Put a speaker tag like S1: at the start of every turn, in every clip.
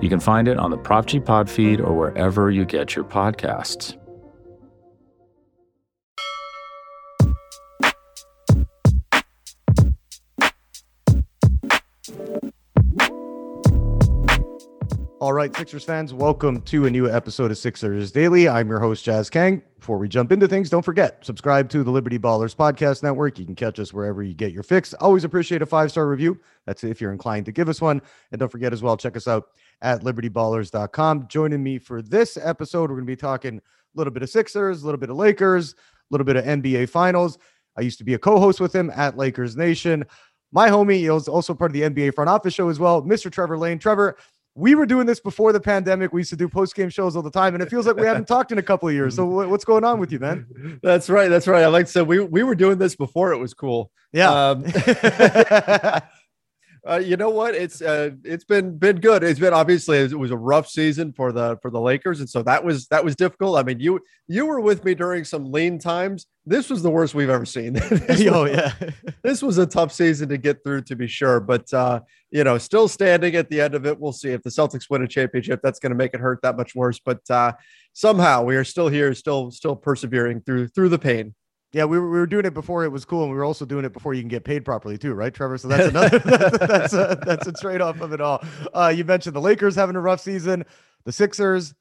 S1: You can find it on the Prop G Pod feed or wherever you get your podcasts.
S2: All right, Sixers fans, welcome to a new episode of Sixers Daily. I'm your host, Jazz Kang. Before we jump into things, don't forget, subscribe to the Liberty Ballers Podcast Network. You can catch us wherever you get your fix. Always appreciate a five star review. That's if you're inclined to give us one. And don't forget as well, check us out at libertyballers.com. Joining me for this episode, we're going to be talking a little bit of Sixers, a little bit of Lakers, a little bit of NBA Finals. I used to be a co host with him at Lakers Nation. My homie, he was also part of the NBA front office show as well, Mr. Trevor Lane. Trevor, we were doing this before the pandemic. We used to do post game shows all the time, and it feels like we haven't talked in a couple of years. So what's going on with you, man?
S3: That's right. That's right. I like to say we we were doing this before it was cool.
S2: Yeah. Um,
S3: uh, you know what? It's uh, it's been been good. It's been obviously it was a rough season for the for the Lakers, and so that was that was difficult. I mean, you you were with me during some lean times. This was the worst we've ever seen.
S2: oh yeah,
S3: this was a tough season to get through, to be sure. But uh, you know, still standing at the end of it. We'll see if the Celtics win a championship. That's going to make it hurt that much worse. But uh, somehow we are still here, still still persevering through through the pain.
S2: Yeah, we were, we were doing it before it was cool, and we were also doing it before you can get paid properly too, right, Trevor? So that's another that's a, that's a trade off of it all. Uh, you mentioned the Lakers having a rough season, the Sixers,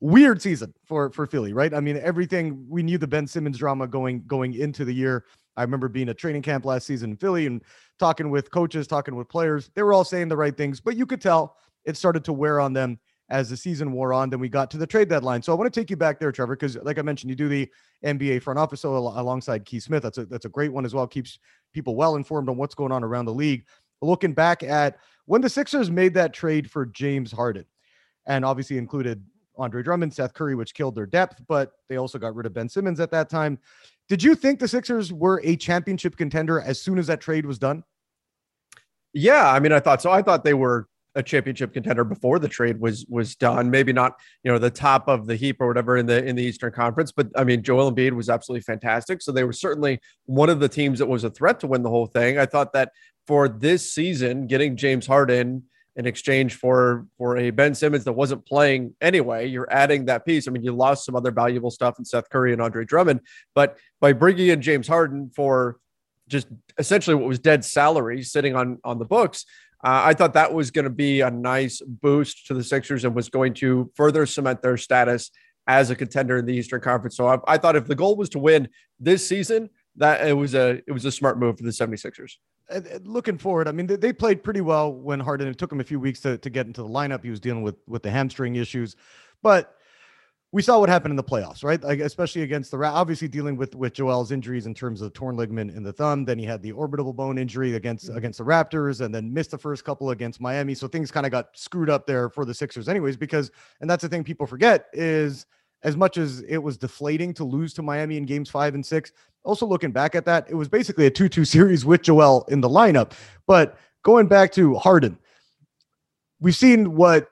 S2: weird season for for Philly, right? I mean, everything we knew the Ben Simmons drama going going into the year. I remember being at training camp last season in Philly and talking with coaches, talking with players. They were all saying the right things, but you could tell it started to wear on them as the season wore on. Then we got to the trade deadline. So I want to take you back there, Trevor, because like I mentioned, you do the NBA front office alongside Keith Smith. That's a that's a great one as well. Keeps people well informed on what's going on around the league. Looking back at when the Sixers made that trade for James Harden, and obviously included Andre Drummond, Seth Curry, which killed their depth, but they also got rid of Ben Simmons at that time. Did you think the Sixers were a championship contender as soon as that trade was done?
S3: Yeah, I mean, I thought so. I thought they were a championship contender before the trade was was done. Maybe not, you know, the top of the heap or whatever in the in the Eastern Conference, but I mean, Joel Embiid was absolutely fantastic. So they were certainly one of the teams that was a threat to win the whole thing. I thought that for this season, getting James Harden in exchange for for a Ben Simmons that wasn't playing anyway, you're adding that piece. I mean, you lost some other valuable stuff in Seth Curry and Andre Drummond, but by bringing in James Harden for just essentially what was dead salary sitting on on the books uh, I thought that was going to be a nice boost to the Sixers and was going to further cement their status as a contender in the Eastern Conference. So I, I, thought if the goal was to win this season, that it was a it was a smart move for the 76ers.
S2: looking forward, I mean, they, played pretty well when Harden. It took him a few weeks to, to get into the lineup. He was dealing with with the hamstring issues, but we saw what happened in the playoffs, right? Like especially against the Raptors, obviously dealing with with Joel's injuries in terms of torn ligament in the thumb. Then he had the orbital bone injury against mm-hmm. against the Raptors, and then missed the first couple against Miami. So things kind of got screwed up there for the Sixers, anyways. Because and that's the thing people forget is as much as it was deflating to lose to Miami in games five and six. Also looking back at that, it was basically a two-two series with Joel in the lineup. But going back to Harden, we've seen what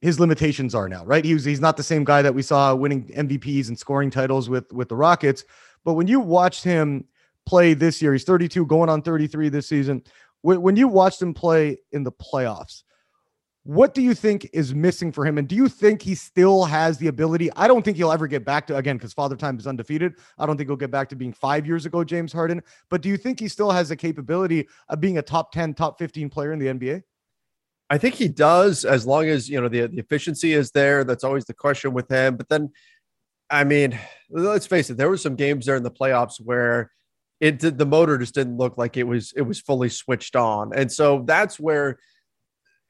S2: his limitations are now, right? He was he's not the same guy that we saw winning MVPs and scoring titles with with the Rockets. But when you watched him play this year, he's 32, going on 33 this season. When, when you watched him play in the playoffs, what do you think is missing for him? And do you think he still has the ability? I don't think he'll ever get back to again because Father Time is undefeated. I don't think he'll get back to being five years ago, James Harden. But do you think he still has the capability of being a top 10, top 15 player in the NBA?
S3: I think he does, as long as you know the, the efficiency is there. That's always the question with him. But then, I mean, let's face it, there were some games there in the playoffs where it did the motor just didn't look like it was it was fully switched on, and so that's where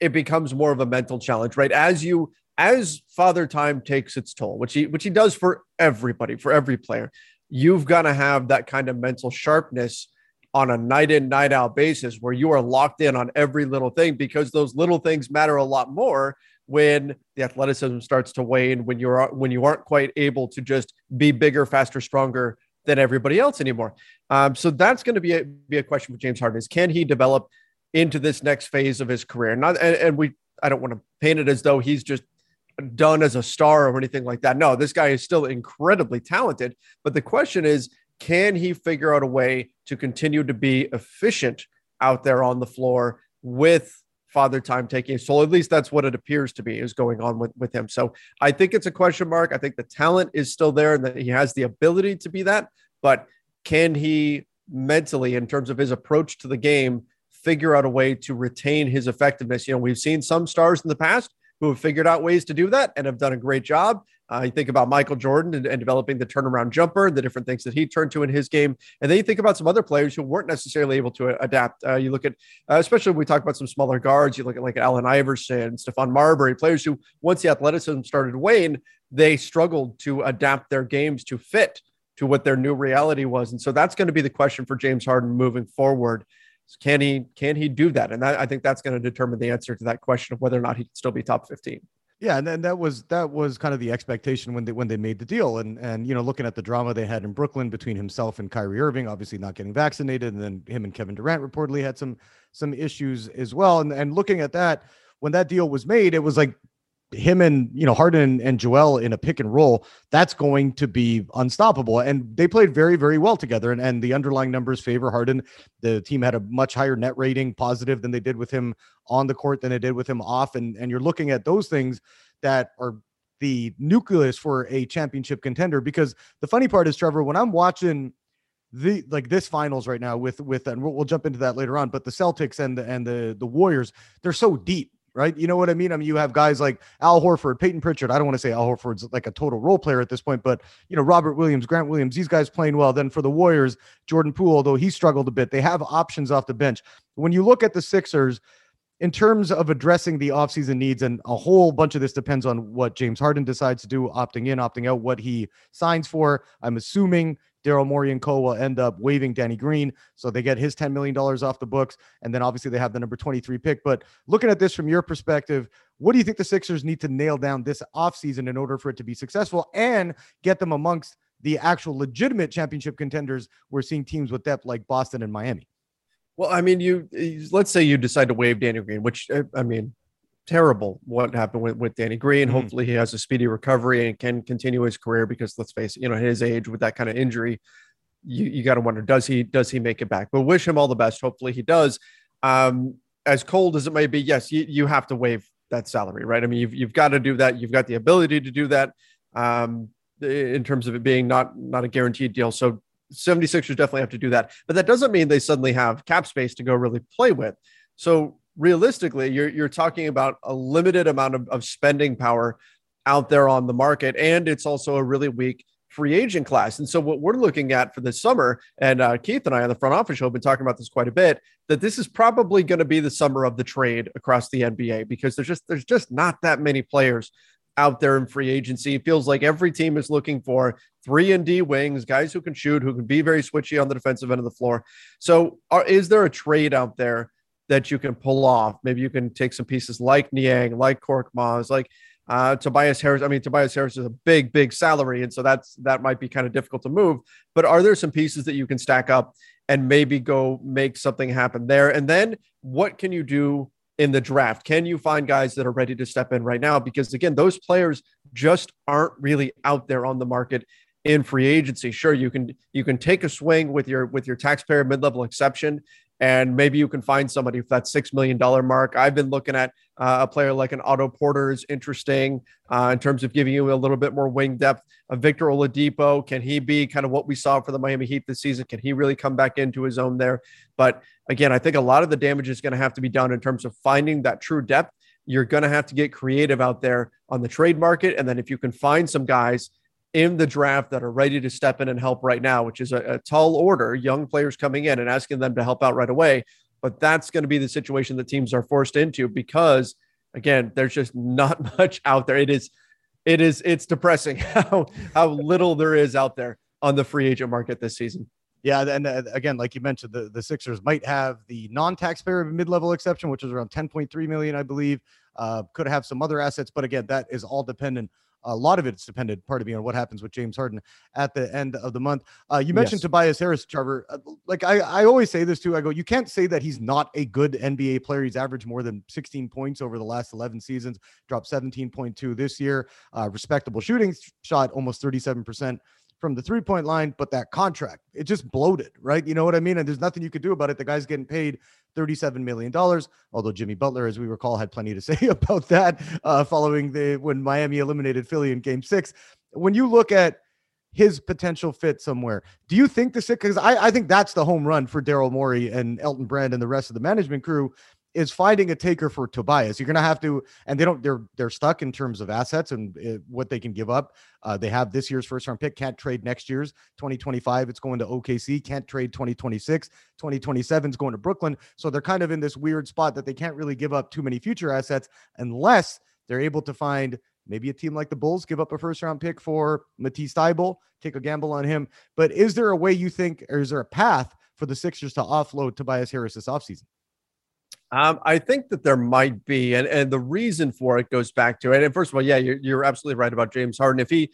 S3: it becomes more of a mental challenge, right? As you as father time takes its toll, which he which he does for everybody, for every player, you've got to have that kind of mental sharpness on a night in, night out basis where you are locked in on every little thing because those little things matter a lot more when the athleticism starts to wane, when you're when you aren't quite able to just be bigger, faster, stronger than everybody else anymore. Um, so that's going to be a, be a question for James Harden: is can he develop into this next phase of his career? Not and, and we I don't want to paint it as though he's just done as a star or anything like that. No, this guy is still incredibly talented. But the question is, can he figure out a way to continue to be efficient out there on the floor with father time taking so at least that's what it appears to be is going on with, with him. So i think it's a question mark. I think the talent is still there and that he has the ability to be that but can he mentally in terms of his approach to the game figure out a way to retain his effectiveness? You know we've seen some stars in the past who have figured out ways to do that and have done a great job. Uh, you think about Michael Jordan and, and, developing the turnaround jumper, the different things that he turned to in his game. And then you think about some other players who weren't necessarily able to adapt. Uh, you look at, uh, especially when we talk about some smaller guards, you look at like Allen Iverson, Stephon Marbury, players who, once the athleticism started to wane, they struggled to adapt their games to fit to what their new reality was. And so that's going to be the question for James Harden moving forward. Can he can he do that? And that, I think that's going to determine the answer to that question of whether or not he can still be top 15.
S2: Yeah, and then that was that was kind of the expectation when they when they made the deal, and and you know looking at the drama they had in Brooklyn between himself and Kyrie Irving, obviously not getting vaccinated, and then him and Kevin Durant reportedly had some some issues as well, and and looking at that when that deal was made, it was like him and you know Harden and Joel in a pick and roll, that's going to be unstoppable. And they played very, very well together. And, and the underlying numbers favor Harden. The team had a much higher net rating positive than they did with him on the court than they did with him off. And and you're looking at those things that are the nucleus for a championship contender. Because the funny part is, Trevor, when I'm watching the like this finals right now with with and we'll, we'll jump into that later on, but the Celtics and the and the the Warriors, they're so deep right? You know what I mean? I mean, you have guys like Al Horford, Payton Pritchard. I don't want to say Al Horford's like a total role player at this point, but you know, Robert Williams, Grant Williams, these guys playing well. Then for the Warriors, Jordan Poole, although he struggled a bit, they have options off the bench. When you look at the Sixers, in terms of addressing the offseason needs, and a whole bunch of this depends on what James Harden decides to do, opting in, opting out, what he signs for. I'm assuming Daryl Morey and Co. will end up waiving Danny Green. So they get his $10 million off the books. And then obviously they have the number 23 pick. But looking at this from your perspective, what do you think the Sixers need to nail down this offseason in order for it to be successful and get them amongst the actual legitimate championship contenders? We're seeing teams with depth like Boston and Miami.
S3: Well, I mean, you let's say you decide to waive Danny Green, which I mean, terrible what happened with, with Danny Green. Mm-hmm. Hopefully he has a speedy recovery and can continue his career because let's face it, you know, his age with that kind of injury, you, you got to wonder, does he, does he make it back? But wish him all the best. Hopefully he does. Um, as cold as it may be, yes, you, you have to waive that salary, right? I mean, you've, you've got to do that. You've got the ability to do that um, in terms of it being not, not a guaranteed deal. So 76ers definitely have to do that, but that doesn't mean they suddenly have cap space to go really play with. So realistically, you're you're talking about a limited amount of, of spending power out there on the market, and it's also a really weak free agent class. And so, what we're looking at for this summer, and uh, Keith and I on the front office show have been talking about this quite a bit, that this is probably going to be the summer of the trade across the NBA because there's just there's just not that many players out there in free agency. It feels like every team is looking for three and D wings, guys who can shoot, who can be very switchy on the defensive end of the floor. So, are, is there a trade out there that you can pull off. Maybe you can take some pieces like Niang, like Korkmaz, like uh, Tobias Harris. I mean, Tobias Harris is a big, big salary, and so that's that might be kind of difficult to move. But are there some pieces that you can stack up and maybe go make something happen there? And then what can you do in the draft? Can you find guys that are ready to step in right now? Because again, those players just aren't really out there on the market in free agency. Sure, you can you can take a swing with your with your taxpayer mid-level exception and maybe you can find somebody for that six million dollar mark. I've been looking at uh, a player like an Otto Porter is interesting uh, in terms of giving you a little bit more wing depth. A Victor Oladipo, can he be kind of what we saw for the Miami Heat this season? Can he really come back into his own there? But again, I think a lot of the damage is going to have to be done in terms of finding that true depth. You're going to have to get creative out there on the trade market, and then if you can find some guys in the draft that are ready to step in and help right now, which is a, a tall order, young players coming in and asking them to help out right away. But that's going to be the situation that teams are forced into because, again, there's just not much out there. It is, it is, it's depressing how how little there is out there on the free agent market this season.
S2: Yeah, and again, like you mentioned, the, the Sixers might have the non-taxpayer mid-level exception, which is around 10.3 million, I believe. Uh, could have some other assets, but again, that is all dependent a lot of it's dependent, part of me, on what happens with James Harden at the end of the month. Uh, you mentioned yes. Tobias Harris, Trevor. Uh, like I, I always say this too. I go, you can't say that he's not a good NBA player. He's averaged more than 16 points over the last 11 seasons, dropped 17.2 this year. Uh, respectable shooting, shot almost 37% from the three point line, but that contract, it just bloated, right? You know what I mean? And there's nothing you could do about it. The guy's getting paid $37 million, although Jimmy Butler, as we recall, had plenty to say about that uh, following the when Miami eliminated Philly in game six. When you look at his potential fit somewhere. Do you think the six? Because I, I think that's the home run for Daryl Morey and Elton Brand and the rest of the management crew is finding a taker for Tobias. You're going to have to, and they don't. They're they're stuck in terms of assets and uh, what they can give up. Uh, they have this year's first round pick. Can't trade next year's 2025. It's going to OKC. Can't trade 2026. 2027 is going to Brooklyn. So they're kind of in this weird spot that they can't really give up too many future assets unless they're able to find maybe a team like the Bulls give up a first round pick for Matisse Thybulle, take a gamble on him. But is there a way you think, or is there a path for the Sixers to offload Tobias Harris this offseason?
S3: Um, I think that there might be, and, and the reason for it goes back to it. And first of all, yeah, you're, you're absolutely right about James Harden. If he,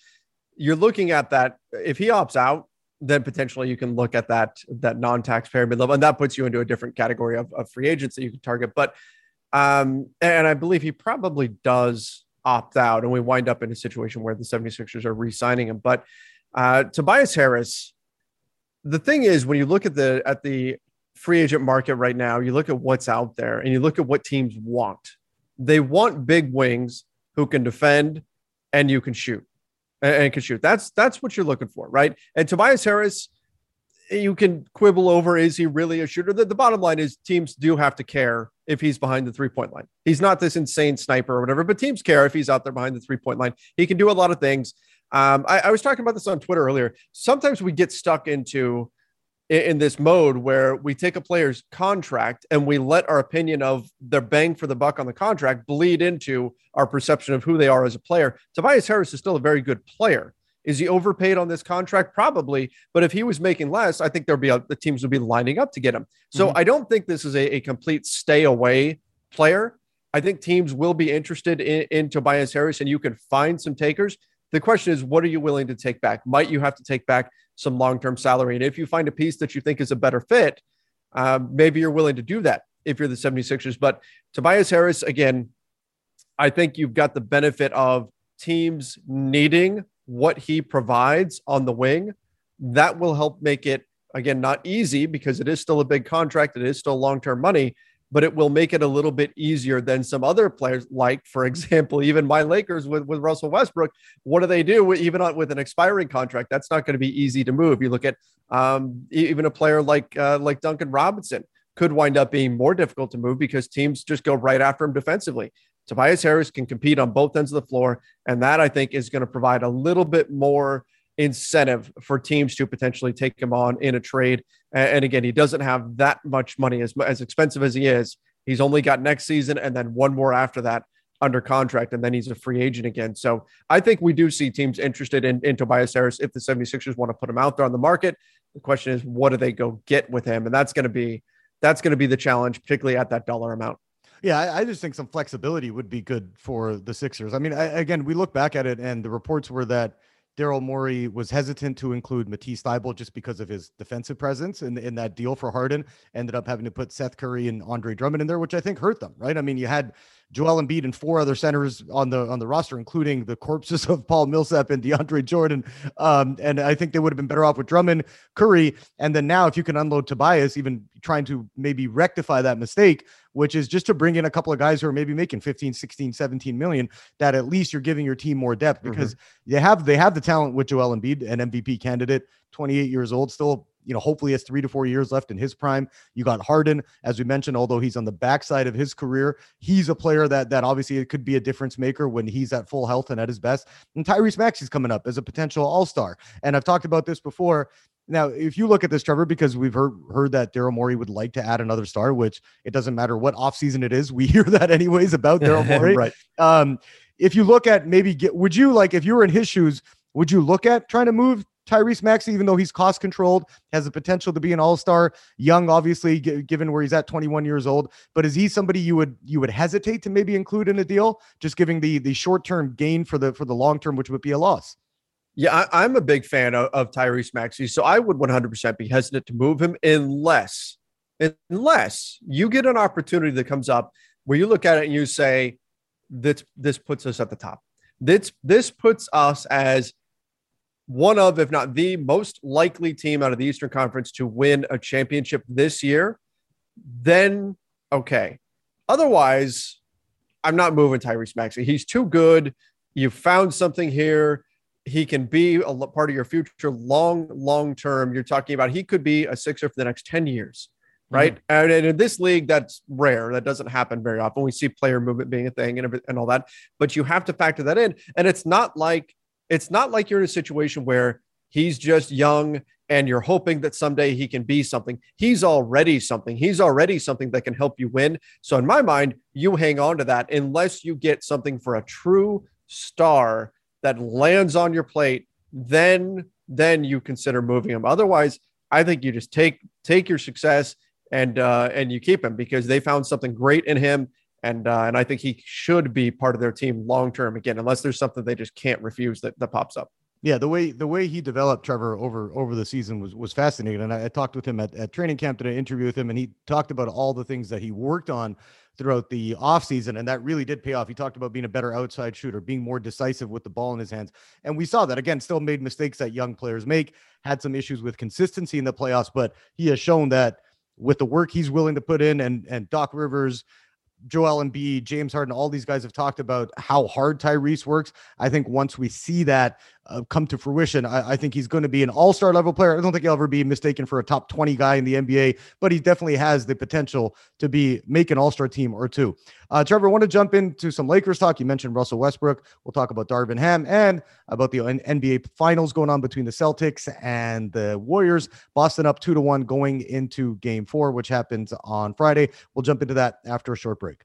S3: you're looking at that, if he opts out, then potentially you can look at that that non-taxpayer mid level, and that puts you into a different category of, of free agents that you can target. But um, and I believe he probably does opt out, and we wind up in a situation where the 76ers are re-signing him. But uh, Tobias Harris, the thing is, when you look at the at the free agent market right now, you look at what's out there and you look at what teams want. They want big wings who can defend and you can shoot and, can shoot. That's that's what you're looking for, right? And Tobias Harris, you can quibble over is he really a shooter? The, the bottom line is teams do have to care if he's behind the three point line. He's not this insane sniper or whatever, but teams care if he's out there behind the three point line. He can do a lot of things. Um, I, I was talking about this on Twitter earlier. Sometimes we get stuck into in this mode where we take a player's contract and we let our opinion of their bang for the buck on the contract bleed into our perception of who they are as a player. Tobias Harris is still a very good player. Is he overpaid on this contract? Probably. But if he was making less, I think there'd be a, the teams would be lining up to get him. So mm-hmm. I don't think this is a, a, complete stay away player. I think teams will be interested in, in Tobias Harris and you can find some takers. The question is, what are you willing to take back? Might you have to take back some long term salary? And if you find a piece that you think is a better fit, uh, maybe you're willing to do that if you're the 76ers. But Tobias Harris, again, I think you've got the benefit of teams needing what he provides on the wing. That will help make it, again, not easy because it is still a big contract, it is still long term money but it will make it a little bit easier than some other players, like, for example, even my Lakers with, with Russell Westbrook. What do they do even with an expiring contract? That's not going to be easy to move. You look at um, even a player like uh, like Duncan Robinson could wind up being more difficult to move because teams just go right after him defensively. Tobias Harris can compete on both ends of the floor, and that I think is going to provide a little bit more incentive for teams to potentially take him on in a trade. And again, he doesn't have that much money as, as expensive as he is. He's only got next season and then one more after that under contract, and then he's a free agent again. So I think we do see teams interested in, in Tobias Harris if the 76ers want to put him out there on the market. The question is, what do they go get with him? And that's going to be that's going to be the challenge, particularly at that dollar amount.
S2: Yeah, I, just think some flexibility would be good for the Sixers. I mean, I, again, we look back at it, and the reports were that Daryl Morey was hesitant to include Matisse Thybulle just because of his defensive presence in, in that deal for Harden. Ended up having to put Seth Curry and Andre Drummond in there, which I think hurt them, right? I mean, you had Joel Embiid and four other centers on the on the roster, including the corpses of Paul Millsap and DeAndre Jordan. Um, and I think they would have been better off with Drummond, Curry, and then now if you can unload Tobias, even trying to maybe rectify that mistake, which is just to bring in a couple of guys who are maybe making 15, 16, 17 million, that at least you're giving your team more depth because mm-hmm. they have they have the talent with Joel Embiid, an MVP candidate, 28 years old, still you know, hopefully has three to four years left in his prime. You got Harden, as we mentioned, although he's on the backside of his career, he's a player that that obviously it could be a difference maker when he's at full health and at his best. And Tyrese Maxey's coming up as a potential All Star, and I've talked about this before. Now, if you look at this, Trevor, because we've heard heard that Daryl Morey would like to add another star, which it doesn't matter what offseason it is, we hear that anyways about Daryl Morey.
S3: right.
S2: Um, if you look at maybe get, would you like if you were in his shoes, would you look at trying to move Tyrese Maxey, even though he's cost controlled, has the potential to be an all star. Young, obviously, g- given where he's at, 21 years old. But is he somebody you would you would hesitate to maybe include in a deal, just giving the the short term gain for the for the long term, which would be a loss?
S3: Yeah, I, am a big fan of, of Tyrese Maxey, so I would 100% be hesitant to move him unless unless you get an opportunity that comes up where you look at it and you say, "This this puts us at the top. This this puts us as one of, if not the most likely team out of the Eastern Conference to win a championship this year." Then okay. Otherwise, I'm not moving Tyrese Maxey. He's too good. You found something here he can be a part of your future long, long term. You're talking about he could be a Sixer for the next 10 years, right? Mm-hmm. And, and, in this league, that's rare. That doesn't happen very often. We see player movement being a thing and, and all that, but you have to factor that in. And it's not like it's not like you're in a situation where he's just young and you're hoping that someday he can be something. He's already something. He's already something that can help you win. So in my mind, you hang on to that unless you get something for a true star that lands on your plate, then then you consider moving him. Otherwise, I think you just take take your success and uh, and you keep him because they found something great in him, and uh, and I think he should be part of their team long term again, unless there's something they just can't refuse that, that pops up.
S2: Yeah, the way the way he developed Trevor over over the season was was fascinating, and I, I talked with him at, at training camp today, interview with him, and he talked about all the things that he worked on throughout the offseason. And that really did pay off. He talked about being a better outside shooter, being more decisive with the ball in his hands. And we saw that again, still made mistakes that young players make, had some issues with consistency in the playoffs, but he has shown that with the work he's willing to put in and and Doc Rivers Joel Embiid, James Harden, all these guys have talked about how hard Tyrese works. I think once we see that uh, come to fruition, I, I think he's going to be an all star level player. I don't think he'll ever be mistaken for a top 20 guy in the NBA, but he definitely has the potential to be make an all star team or two. Uh, Trevor, I want to jump into some Lakers talk. You mentioned Russell Westbrook. We'll talk about Darvin Ham and about the NBA finals going on between the Celtics and the Warriors. Boston up two to one going into game four, which happens on Friday. We'll jump into that after a short break.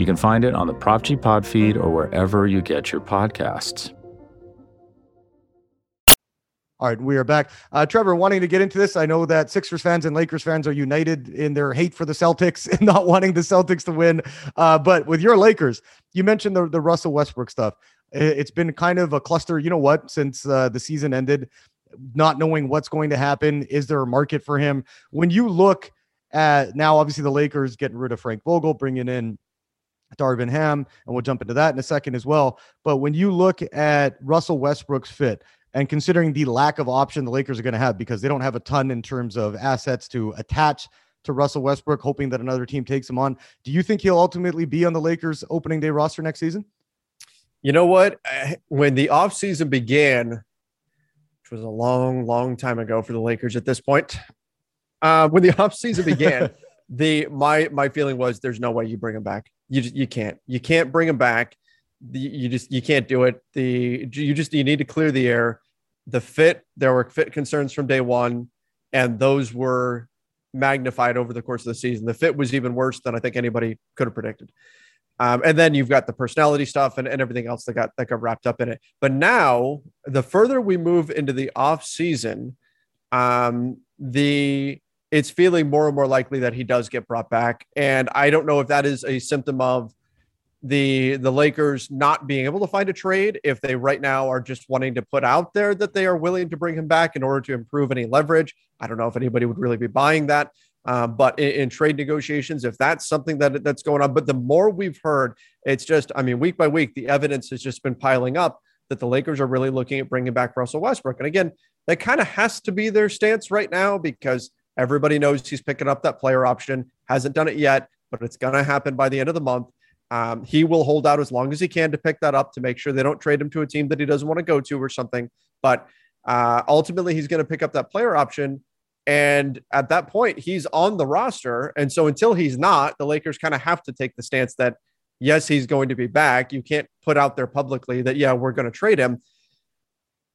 S1: You can find it on the Prop G Pod feed or wherever you get your podcasts.
S2: All right, we are back. Uh, Trevor, wanting to get into this, I know that Sixers fans and Lakers fans are united in their hate for the Celtics and not wanting the Celtics to win. Uh, but with your Lakers, you mentioned the, the Russell Westbrook stuff. It's been kind of a cluster, you know what, since uh, the season ended, not knowing what's going to happen. Is there a market for him? When you look at now, obviously the Lakers getting rid of Frank Vogel, bringing in Darvin Ham, and we'll jump into that in a second as well. But when you look at Russell Westbrook's fit, and considering the lack of option the Lakers are going to have because they don't have a ton in terms of assets to attach to Russell Westbrook, hoping that another team takes him on, do you think he'll ultimately be on the Lakers opening day roster next season?
S3: You know what? When the offseason began, which was a long, long time ago for the Lakers at this point, uh, when the offseason began, the my my feeling was there's no way you bring him back. You you can't. You can't bring him back. You just you can't do it. The you just you need to clear the air. The fit there were fit concerns from day one, and those were magnified over the course of the season. The fit was even worse than I think anybody could have predicted. Um, and then you've got the personality stuff and, and everything else that got that got wrapped up in it. But now, the further we move into the off season, um, the it's feeling more and more likely that he does get brought back. And I don't know if that is a symptom of the the Lakers not being able to find a trade if they right now are just wanting to put out there that they are willing to bring him back in order to improve any leverage. I don't know if anybody would really be buying that. Uh, but in, in, trade negotiations, if that's something that that's going on, but the more we've heard, it's just, I mean, week by week, the evidence has just been piling up that the Lakers are really looking at bringing back Russell Westbrook. And again, that kind of has to be their stance right now because Everybody knows he's picking up that player option. Hasn't done it yet, but it's going to happen by the end of the month. Um, he will hold out as long as he can to pick that up to make sure they don't trade him to a team that he doesn't want to go to or something. But Uh, ultimately, he's going to pick up that player option. And at that point, he's on the roster. And so until he's not, the Lakers kind of have to take the stance that, yes, he's going to be back. You can't put out there publicly that, yeah, we're going to trade him.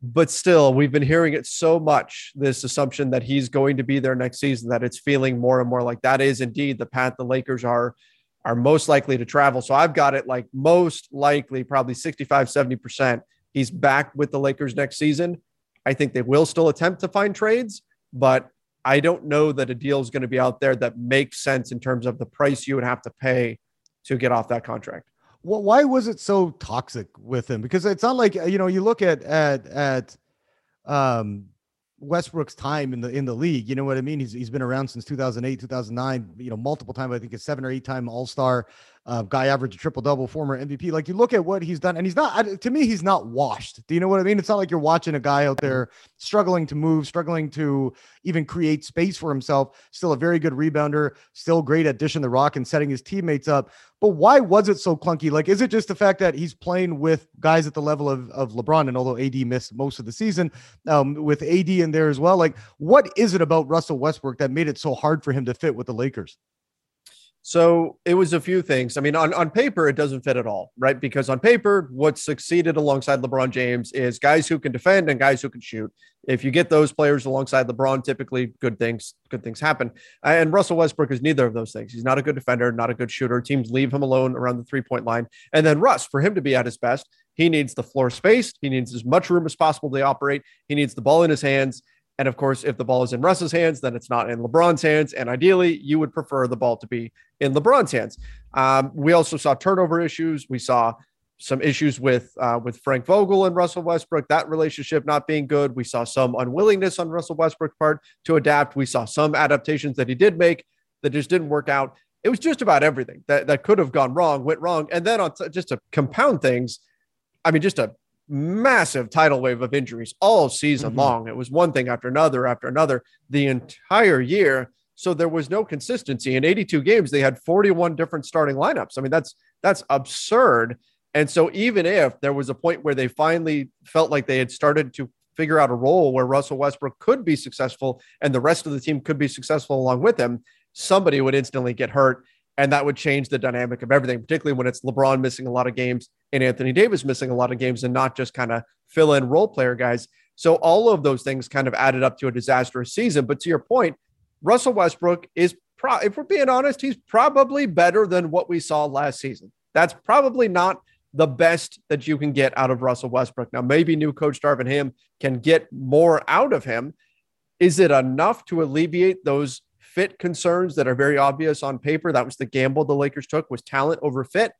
S3: But still, we've been hearing it so much this assumption that he's going to be there next season that it's feeling more and more like that is indeed the path the Lakers are are most likely to travel. So I've got it like most likely, probably 65, 70%. He's back with the Lakers next season. I think they will still attempt to find trades, but I don't know that a deal is going to be out there that makes sense in terms of the price you would have to pay to get off that contract.
S2: Well, why was it so toxic with him? Because it's not like you know you look at at at um Westbrook's time in the in the league. You know what I mean? He's he's been around since 2008, 2009. You know, multiple times. I think it's seven or eight time All Star. Uh, guy averaged a triple double, former MVP. Like you look at what he's done, and he's not. To me, he's not washed. Do you know what I mean? It's not like you're watching a guy out there struggling to move, struggling to even create space for himself. Still a very good rebounder. Still great at dishing the rock and setting his teammates up. But why was it so clunky? Like, is it just the fact that he's playing with guys at the level of of LeBron? And although AD missed most of the season, um, with AD in there as well, like, what is it about Russell Westbrook that made it so hard for him to fit with the Lakers?
S3: So it was a few things. I mean, on, on paper, it doesn't fit at all, right? Because on paper, what succeeded alongside LeBron James is guys who can defend and guys who can shoot. If you get those players alongside LeBron, typically good things, good things happen. Uh, and Russell Westbrook is neither of those things. He's not a good defender, not a good shooter. Teams leave him alone around the three-point line. And then Russ, for him to be at his best, he needs the floor space. He needs as much room as possible to operate. He needs the ball in his hands. And of course, if the ball is in Russ's hands, then it's not in LeBron's hands. And ideally, you would prefer the ball to be in LeBron's hands. Um, we also saw turnover issues. We saw some issues with uh, with Frank Vogel and Russell Westbrook. That relationship not being good. We saw some unwillingness on Russell Westbrook's part to adapt. We saw some adaptations that he did make that just didn't work out. It was just about everything that that could have gone wrong went wrong. And then on just to compound things, I mean, just a massive tidal wave of injuries all season mm-hmm. long. It was one thing after another after another the entire year. So there was no consistency. In 82 games, they had 41 different starting lineups. I mean, that's that's absurd. And so even if there was a point where they finally felt like they had started to figure out a role where Russell Westbrook could be successful and the rest of the team could be successful along with him, somebody would instantly get hurt. And that would change the dynamic of everything, particularly when it's LeBron missing a lot of games and Anthony Davis missing a lot of games and not just kind of fill in role player guys. So all of those things kind of added up to a disastrous season. But to your point, Russell Westbrook is, pro- if we're being honest, he's probably better than what we saw last season. That's probably not the best that you can get out of Russell Westbrook. Now, maybe new coach Darvin Ham can get more out of him. Is it enough to alleviate those fit concerns that are very obvious on paper. That was the gamble the Lakers took was talent over fit.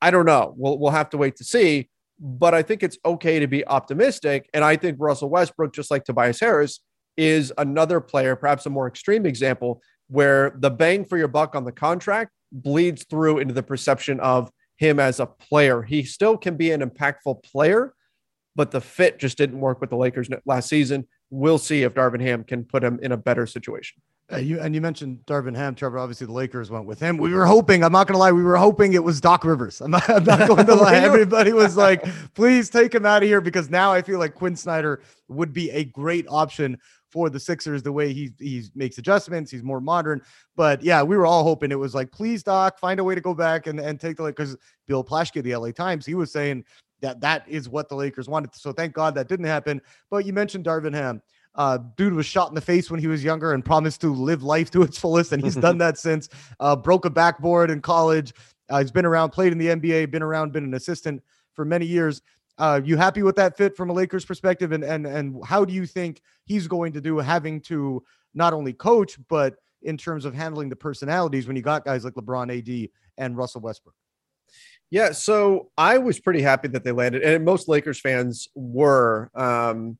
S3: I don't know. We'll we'll have to wait to see. But I think it's okay to be optimistic. And I think Russell Westbrook, just like Tobias Harris, is another player, perhaps a more extreme example, where the bang for your buck on the contract bleeds through into the perception of him as a player. He still can be an impactful player, but the fit just didn't work with the Lakers last season. We'll see if Darvin Ham can put him in a better situation.
S2: Uh, you and you mentioned Darvin Ham, Trevor. Obviously, the Lakers went with him. We were hoping. I'm not going to lie. We were hoping it was Doc Rivers. I'm not, I'm not going to lie. Everybody was like, "Please take him out of here," because now I feel like Quin Snyder would be a great option for the Sixers. The way he he makes adjustments, he's more modern. But yeah, we were all hoping it was like, "Please, Doc, find a way to go back and and take the like." because Bill Plaschke, the LA Times, he was saying that that is what the Lakers wanted. So thank God that didn't happen. But you mentioned Darvin Ham. Uh, dude was shot in the face when he was younger and promised to live life to its fullest, and he's done that since. Uh, broke a backboard in college. Uh, he's been around, played in the NBA, been around, been an assistant for many years. Uh, you happy with that fit from a Lakers perspective, and and and how do you think he's going to do having to not only coach but in terms of handling the personalities when you got guys like LeBron, AD, and Russell Westbrook?
S3: Yeah, so I was pretty happy that they landed, and most Lakers fans were. Um,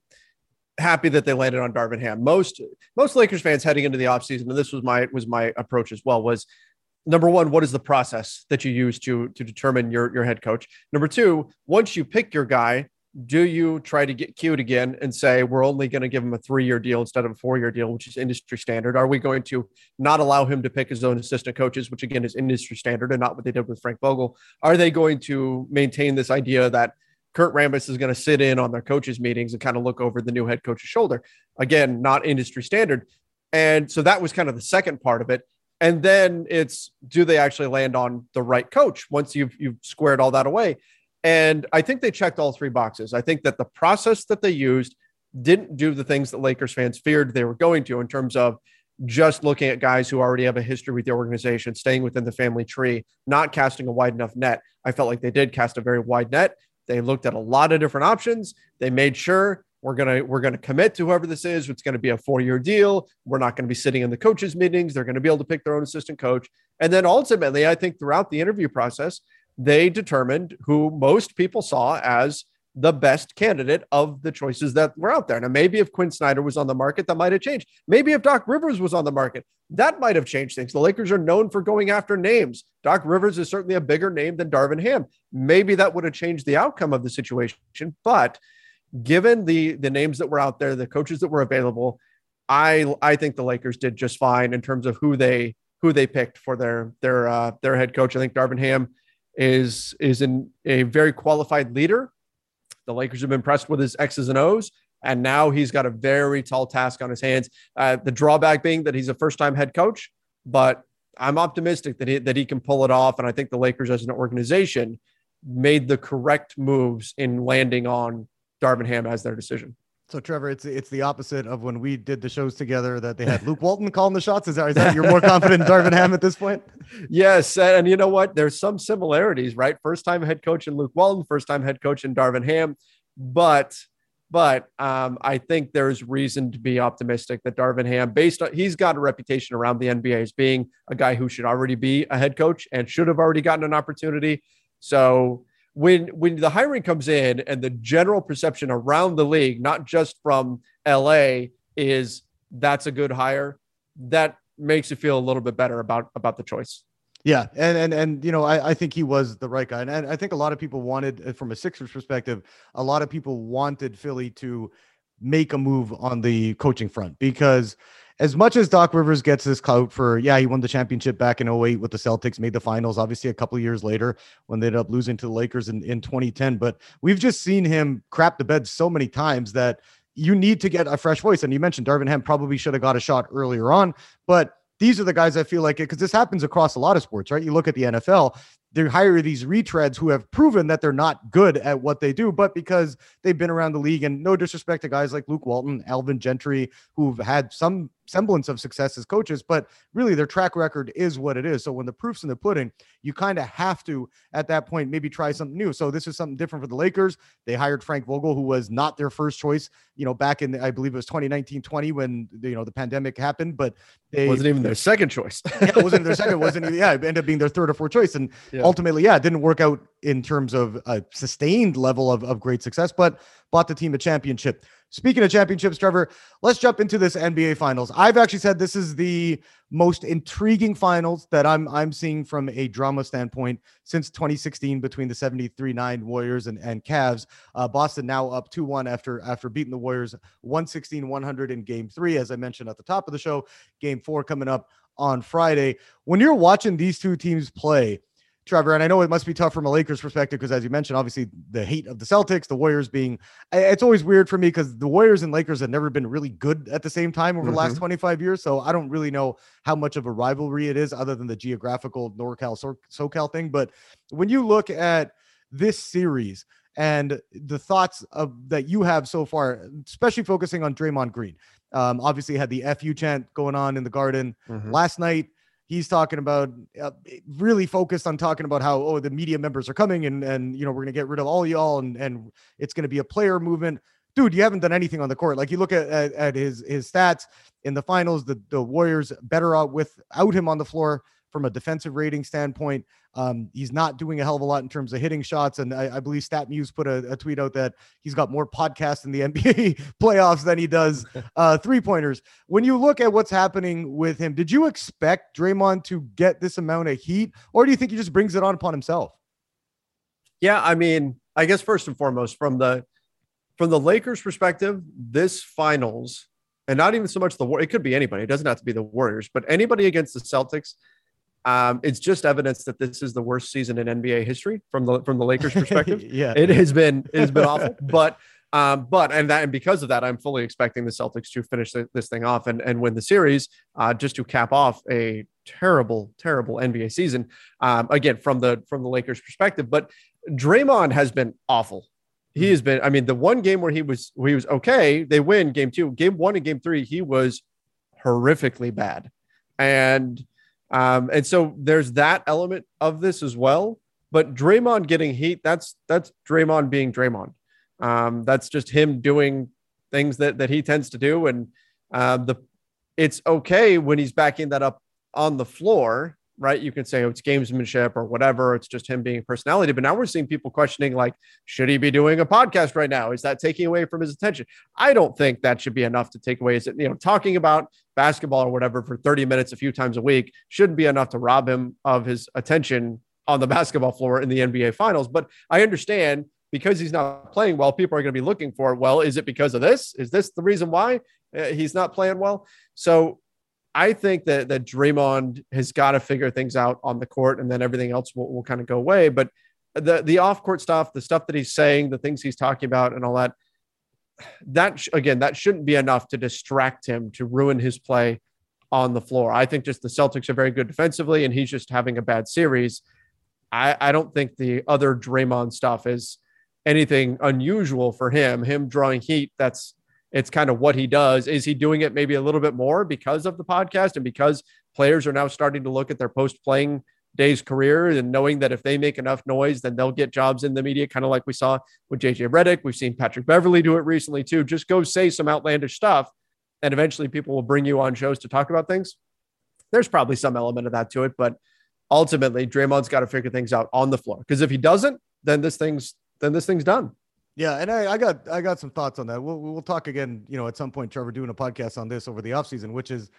S3: happy that they landed on Darvin Ham. Most most Lakers fans heading into the offseason, and this was my was my approach as well, was number one, what is the process that you use to to determine your your head coach? Number two, once you pick your guy, do you try to get cued again and say we're only going to give him a three-year deal instead of a four-year deal, which is industry standard? Are we going to not allow him to pick his own assistant coaches, which again is industry standard and not what they did with Frank Vogel? Are they going to maintain this idea that Kurt Rambis is going to sit in on their coaches' meetings and kind of look over the new head coach's shoulder. Again, not industry standard. And so that was kind of the second part of it. And then it's do they actually land on the right coach once you've you've squared all that away? And I think they checked all three boxes. I think that the process that they used didn't do the things that Lakers fans feared they were going to in terms of just looking at guys who already have a history with the organization, staying within the family tree, not casting a wide enough net. I felt like they did cast a very wide net. They looked at a lot of different options. They made sure we're gonna we're gonna commit to whoever this is. It's going to be a four year deal. We're not going to be sitting in the coaches meetings. They're going to be able to pick their own assistant coach. And then ultimately, I think throughout the interview process, they determined who most people saw as the best candidate of the choices that were out there. Now, maybe if Quin Snyder was on the market, that might have changed. Maybe if Doc Rivers was on the market, that might have changed things. The Lakers are known for going after names. Doc Rivers is certainly a bigger name than Darvin Ham. Maybe that would have changed the outcome of the situation. But given the the names that were out there, the coaches that were available, I I think the Lakers did just fine in terms of who they who they picked for their their uh, their head coach. I think Darvin Ham is is in a very qualified leader. The Lakers have been impressed with his X's and O's, and now he's got a very tall task on his hands. Uh, the drawback being that he's a first time head coach, but I'm optimistic that he that he can pull it off. And I think the Lakers as an organization made the correct moves in landing on Darvin Ham as their decision.
S2: So Trevor, it's it's the opposite of when we did the shows together that they had Luke Walton calling the shots. Is that, is that you're more confident in Darvin Ham at this point?
S3: Yes, and you know what? There's some similarities, right? First time head coach in Luke Walton, first time head coach in Darvin Ham, but but um, I think there's reason to be optimistic that Darvin Ham, based on he's got a reputation around the NBA as being a guy who should already be a head coach and should have already gotten an opportunity. So when when the hiring comes in and the general perception around the league, not just from LA, is that's a good hire, that makes you feel a little bit better about about the choice.
S2: Yeah, and and and you know, I, I think he was the right guy, and, and I think a lot of people wanted, uh, from a Sixers perspective, a lot of people wanted Philly to make a move on the coaching front because as much as Doc Rivers gets this clout for, yeah, he won the championship back in 08 with the Celtics, made the finals, obviously a couple years later when they ended up losing to the Lakers in, in 2010. But we've just seen him crap the bed so many times that you need to get a fresh voice. And you mentioned Darvin Ham probably should have got a shot earlier on, but these are the guys I feel like it because this happens across a lot of sports, right? You look at the NFL, they hire these retreads who have proven that they're not good at what they do, but because they've been around the league, and no disrespect to guys like Luke Walton, Alvin Gentry, who've had some semblance of success as coaches, but really their track record is what it is. So when the proof's in the pudding, you kind of have to at that point maybe try something new. So this is something different for the Lakers. They hired Frank Vogel, who was not their first choice, you know, back in I believe it was 2019, 20 when you know the pandemic happened, but
S3: they wasn't even their second choice.
S2: yeah, it wasn't their second, wasn't yeah, it ended up being their third or fourth choice. And yeah. ultimately, yeah, it didn't work out in terms of a sustained level of, of great success, but bought the team a championship. Speaking of championships, Trevor, let's jump into this NBA Finals. I've actually said this is the most intriguing finals that I'm I'm seeing from a drama standpoint since 2016 between the 73-9 Warriors and, and Cavs. Uh, Boston now up 2-1 after after beating the Warriors 116-100 in game three, as I mentioned at the top of the show. Game four coming up on Friday. When you're watching these two teams play, Trevor, and I know it must be tough from a Lakers perspective because, as you mentioned, obviously the hate of the Celtics, the Warriors being, it's always weird for me because the Warriors and Lakers have never been really good at the same time over mm-hmm. the last mm-hmm. 25 years. So I don't really know how much of a rivalry it is other than the geographical NorCal, so- SoCal thing. But when you look at this series, and the thoughts of that you have so far, especially focusing on Draymond Green. Um, obviously, had the "fu" chant going on in the Garden mm-hmm. last night he's talking about uh, really focused on talking about how oh the media members are coming and and you know we're gonna get rid of all y'all and and it's gonna be a player movement. Dude you haven't done anything on the court. Like you look at at, at his his stats in the finals the the warriors better out without him on the floor from a defensive rating standpoint. Um, he's not doing a hell of a lot in terms of hitting shots. And I, I believe StatMuse put a, a, tweet out that he's got more podcasts in the NBA playoffs than he does uh, three pointers. When you look at what's happening with him, did you expect Draymond to get this amount of heat, or do you think he just brings it on upon himself?
S3: Yeah, I mean, I guess first and foremost, from the from the Lakers' perspective, this finals, and not even so much the war, it could be anybody. It doesn't have to be the Warriors, but anybody against the Celtics Um, it's just evidence that this is the worst season in NBA history from the from the Lakers perspective.
S2: yeah,
S3: it has been it has been awful, but um, but and that and because of that, I'm fully expecting the Celtics to finish this thing off and and win the series, uh, just to cap off a terrible terrible NBA season. Um, again from the from the Lakers perspective, but Draymond has been awful. He has been. I mean, the one game where he was where he was okay, they win game two. Game one and game three, he was horrifically bad, and um, and so there's that element of this as well. But Draymond getting heat, that's that's Draymond being Draymond. Um, that's just him doing things that that he tends to do, and uh, the it's okay when he's backing that up on the floor, right? You can say oh, it's gamesmanship or whatever. It's just him being a personality. But now we're seeing people questioning, like, should he be doing a podcast right now? Is that taking away from his attention? I don't think that should be enough to take away. Is it you know talking about basketball or whatever for 30 minutes a few times a week shouldn't be enough to rob him of his attention on the basketball floor in the NBA finals. But I understand because he's not playing well, people are going to be looking for, well, is it because of this? Is this the reason why uh, he's not playing well? So I think that that Draymond has got to figure things out on the court, and then everything else will, will kind of go away. But the the off court stuff, the stuff that he's saying, the things he's talking about, and all that, that again, that shouldn't be enough to distract him to ruin his play on the floor. I think just the Celtics are very good defensively, and he's just having a bad series. I, I don't think the other Draymond stuff is anything unusual for him. Him drawing heat, that's it's kind of what he does. Is he doing it maybe a little bit more because of the podcast and because players are now starting to look at their post playing days career and knowing that if they make enough noise, then they'll get jobs in the media, kind of like we saw with JJ Redick. We've seen Patrick Beverley do it recently too. Just go say some outlandish stuff, and eventually people will bring you on shows to talk about things. There's probably some element of that to it, but ultimately Draymond's got to figure things out on the floor because if he doesn't, then this thing's then this thing's done.
S2: Yeah, and I, I, got I got some thoughts on that. We'll we'll talk again, you know, at some point, Trevor, doing a podcast on this over the offseason, which is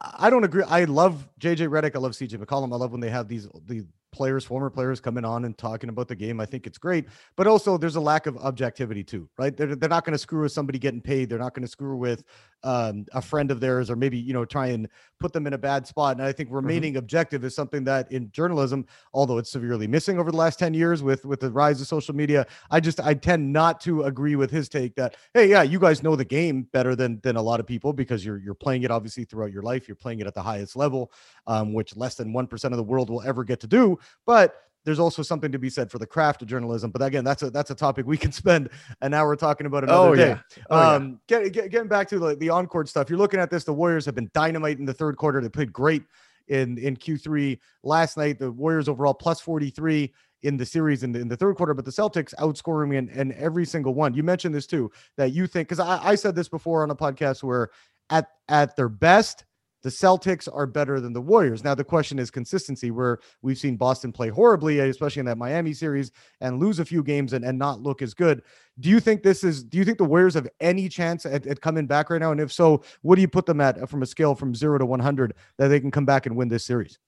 S2: I don't agree. I love JJ Redick. I love CJ McCollum. I love when they have these the players, former players coming on and talking about the game. I think it's great. But also there's a lack of objectivity too, right? They're, they're not going to screw with somebody getting paid. They're not going to screw with um, a friend of theirs or maybe, you know, try and put them in a bad spot. And I think mm-hmm. remaining mm-hmm. objective is something that in journalism, although it's severely missing over the last 10 years with, with the rise of social media, I just, I tend not to agree with his take that, Hey, yeah, you guys know the game better than, than a lot of people because you're, you're playing it obviously throughout your life. You're playing it at the highest level, um, which less than 1% of the world will ever get to do. But there's also something to be said for the craft of journalism. But again, that's a that's a topic we can spend an hour talking about another oh, day. Yeah. Oh, um, yeah. get, get, getting back to the, the on-court stuff, you're looking at this. The Warriors have been dynamite in the third quarter. They played great in in Q3 last night. The Warriors overall plus 43 in the series in the, in the third quarter, but the Celtics outscoring me in, in every single one. You mentioned this too, that you think because I, I said this before on a podcast where at at their best the Celtics are better than the Warriors. Now, the question is consistency, where we've seen Boston play horribly, especially in that Miami series, and lose a few games and, and not look as good. Do you think this is, do you think the Warriors have any chance at, at coming back right now? And if so, what do you put them at uh, from a scale from zero to 100 that they can come back and win this series?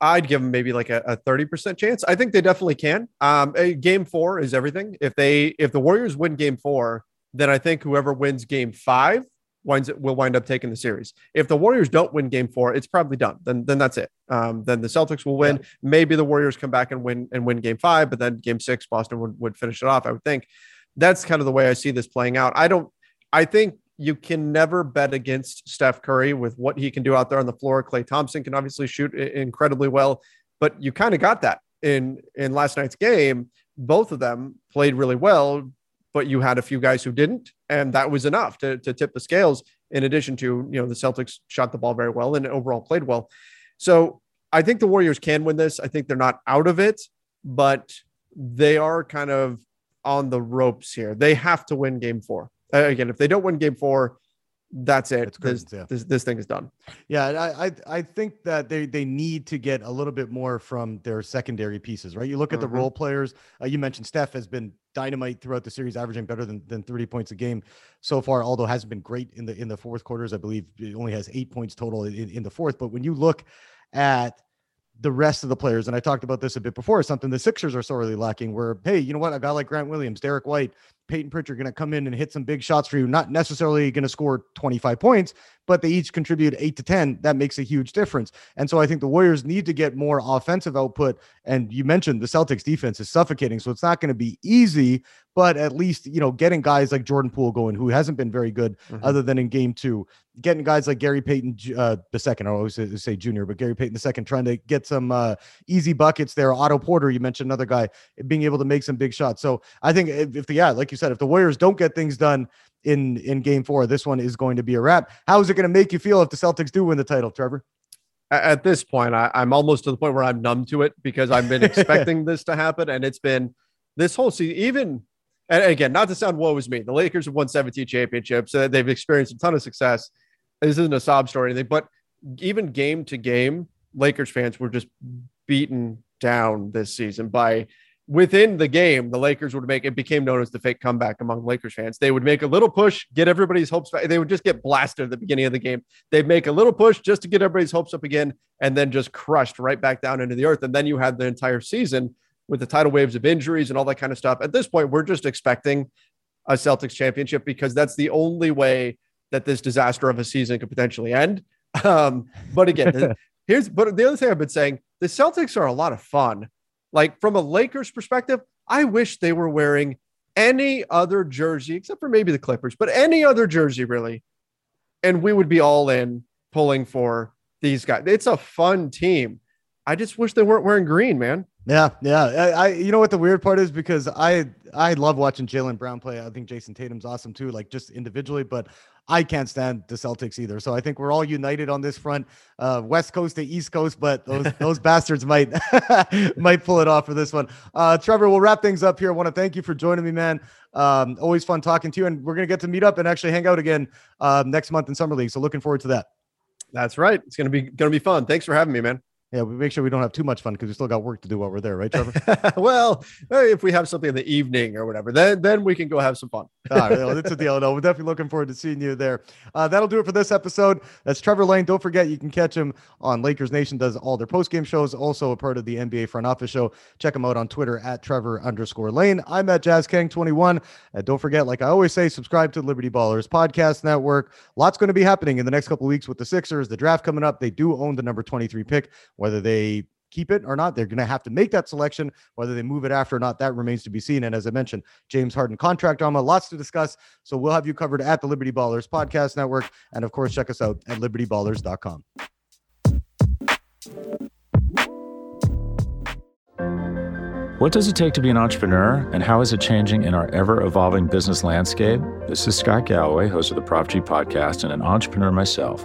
S3: I'd give them maybe like a, a 30% chance. I think they definitely can. Um, game four is everything. If they, if the Warriors win game four, then I think whoever wins game five winds it will wind up taking the series. If the Warriors don't win Game Four, it's probably done. Then then that's it. Um, then the Celtics will win. Yeah. Maybe the Warriors come back and win and win Game Five, but then Game Six, Boston would, would finish it off. I would think that's kind of the way I see this playing out. I don't. I think you can never bet against Steph Curry with what he can do out there on the floor. Klay Thompson can obviously shoot incredibly well, but you kind of got that in in last night's game. Both of them played really well but you had a few guys who didn't, and that was enough to, to tip the scales. In addition to, you know, the Celtics shot the ball very well and overall played well. So I think the Warriors can win this. I think they're not out of it, but they are kind of on the ropes here. They have to win game four. Uh, again, if they don't win game four, that's it. This, yeah. this, this thing is done.
S2: Yeah, I, I I think that they they need to get a little bit more from their secondary pieces, right? You look at mm-hmm. the role players. Uh, you mentioned Steph has been dynamite throughout the series, averaging better than, than 30 points a game so far. Although hasn't been great in the in the fourth quarters, I believe it only has eight points total in, in the fourth. But when you look at the rest of the players, and I talked about this a bit before, something the Sixers are sorely lacking. Where hey, you know what, a guy like Grant Williams, Derrick White, Payton Pritchard are going to come in and hit some big shots for you. Not necessarily going to score 25 points, but they each contribute eight to 10. That makes a huge difference. And so I think the Warriors need to get more offensive output. And you mentioned the Celtics defense is suffocating. So it's not going to be easy, but at least, you know, getting guys like Jordan Poole going, who hasn't been very good mm-hmm. other than in game two, getting guys like Gary Payton uh, the second, I always say, say junior, but Gary Payton the second, trying to get some uh, easy buckets there. Otto Porter, you mentioned another guy being able to make some big shots. So I think if, if the yeah, like you said, if the Warriors don't get things done in in Game Four, this one is going to be a wrap. How is it going to make you feel if the Celtics do win the title, Trevor?
S3: At this point, I, I'm almost to the point where I'm numb to it because I've been expecting this to happen, and it's been this whole season, even and again, not to sound woe is me. The Lakers have won 17 championships. Uh, they've experienced a ton of success. This isn't a sob story or anything, but even game to game, Lakers fans were just beaten down this season by within the game. The Lakers would make it became known as the fake comeback among Lakers fans. They would make a little push, get everybody's hopes back. They would just get blasted at the beginning of the game. They'd make a little push just to get everybody's hopes up again, and then just crushed right back down into the earth. And then you had the entire season with the tidal waves of injuries and all that kind of stuff. At this point, we're just expecting a Celtics championship because that's the only way that this disaster of a season could potentially end. Um, but again, here's but the other thing I've been saying: the Celtics are a lot of fun. Like from a Lakers perspective, I wish they were wearing any other jersey except for maybe the Clippers, but any other jersey really, and we would be all in pulling for these guys. It's a fun team. I just wish they weren't wearing green, man.
S2: Yeah, yeah. I, I, you know what the weird part is because I, I love watching Jaylen Brown play. I think Jayson Tatum's awesome too, like just individually. But I can't stand the Celtics either. So I think we're all united on this front, uh, West Coast to East Coast. But those those bastards might might pull it off for this one. Uh, Trevor, we'll wrap things up here. I want to thank you for joining me, man. Um, always fun talking to you, and we're gonna get to meet up and actually hang out again uh, next month in summer league. So looking forward to that.
S3: That's right. It's gonna be gonna be fun. Thanks for having me, man.
S2: Yeah, we make sure we don't have too much fun because we still got work to do while we're there, right, Trevor?
S3: well, if we have something in the evening or whatever, then then we can go have some fun.
S2: All right, well, that's a deal. No, we're definitely looking forward to seeing you there. Uh, that'll do it for this episode. That's Trevor Lane. Don't forget, you can catch him on Lakers Nation. Does all their post game shows. Also a part of the NBA front office show. Check him out on Twitter at Trevor underscore Lane. I'm at Jazz King 21. And don't forget, like I always say, subscribe to Liberty Ballers Podcast Network. Lots going to be happening in the next couple weeks with the Sixers. The draft coming up. They do own the number 23 pick. Whether they keep it or not. They're going to have to make that selection. Whether they move it after or not, that remains to be seen. And as I mentioned, James Harden contract drama, lots to discuss. So we'll have you covered at the Liberty Ballers Podcast Network. And of course, check us out at libertyballers.com.
S1: What does it take to be an entrepreneur, and how is it changing in our ever evolving business landscape? This is Scott Galloway, host of the Prop G podcast, and an entrepreneur myself.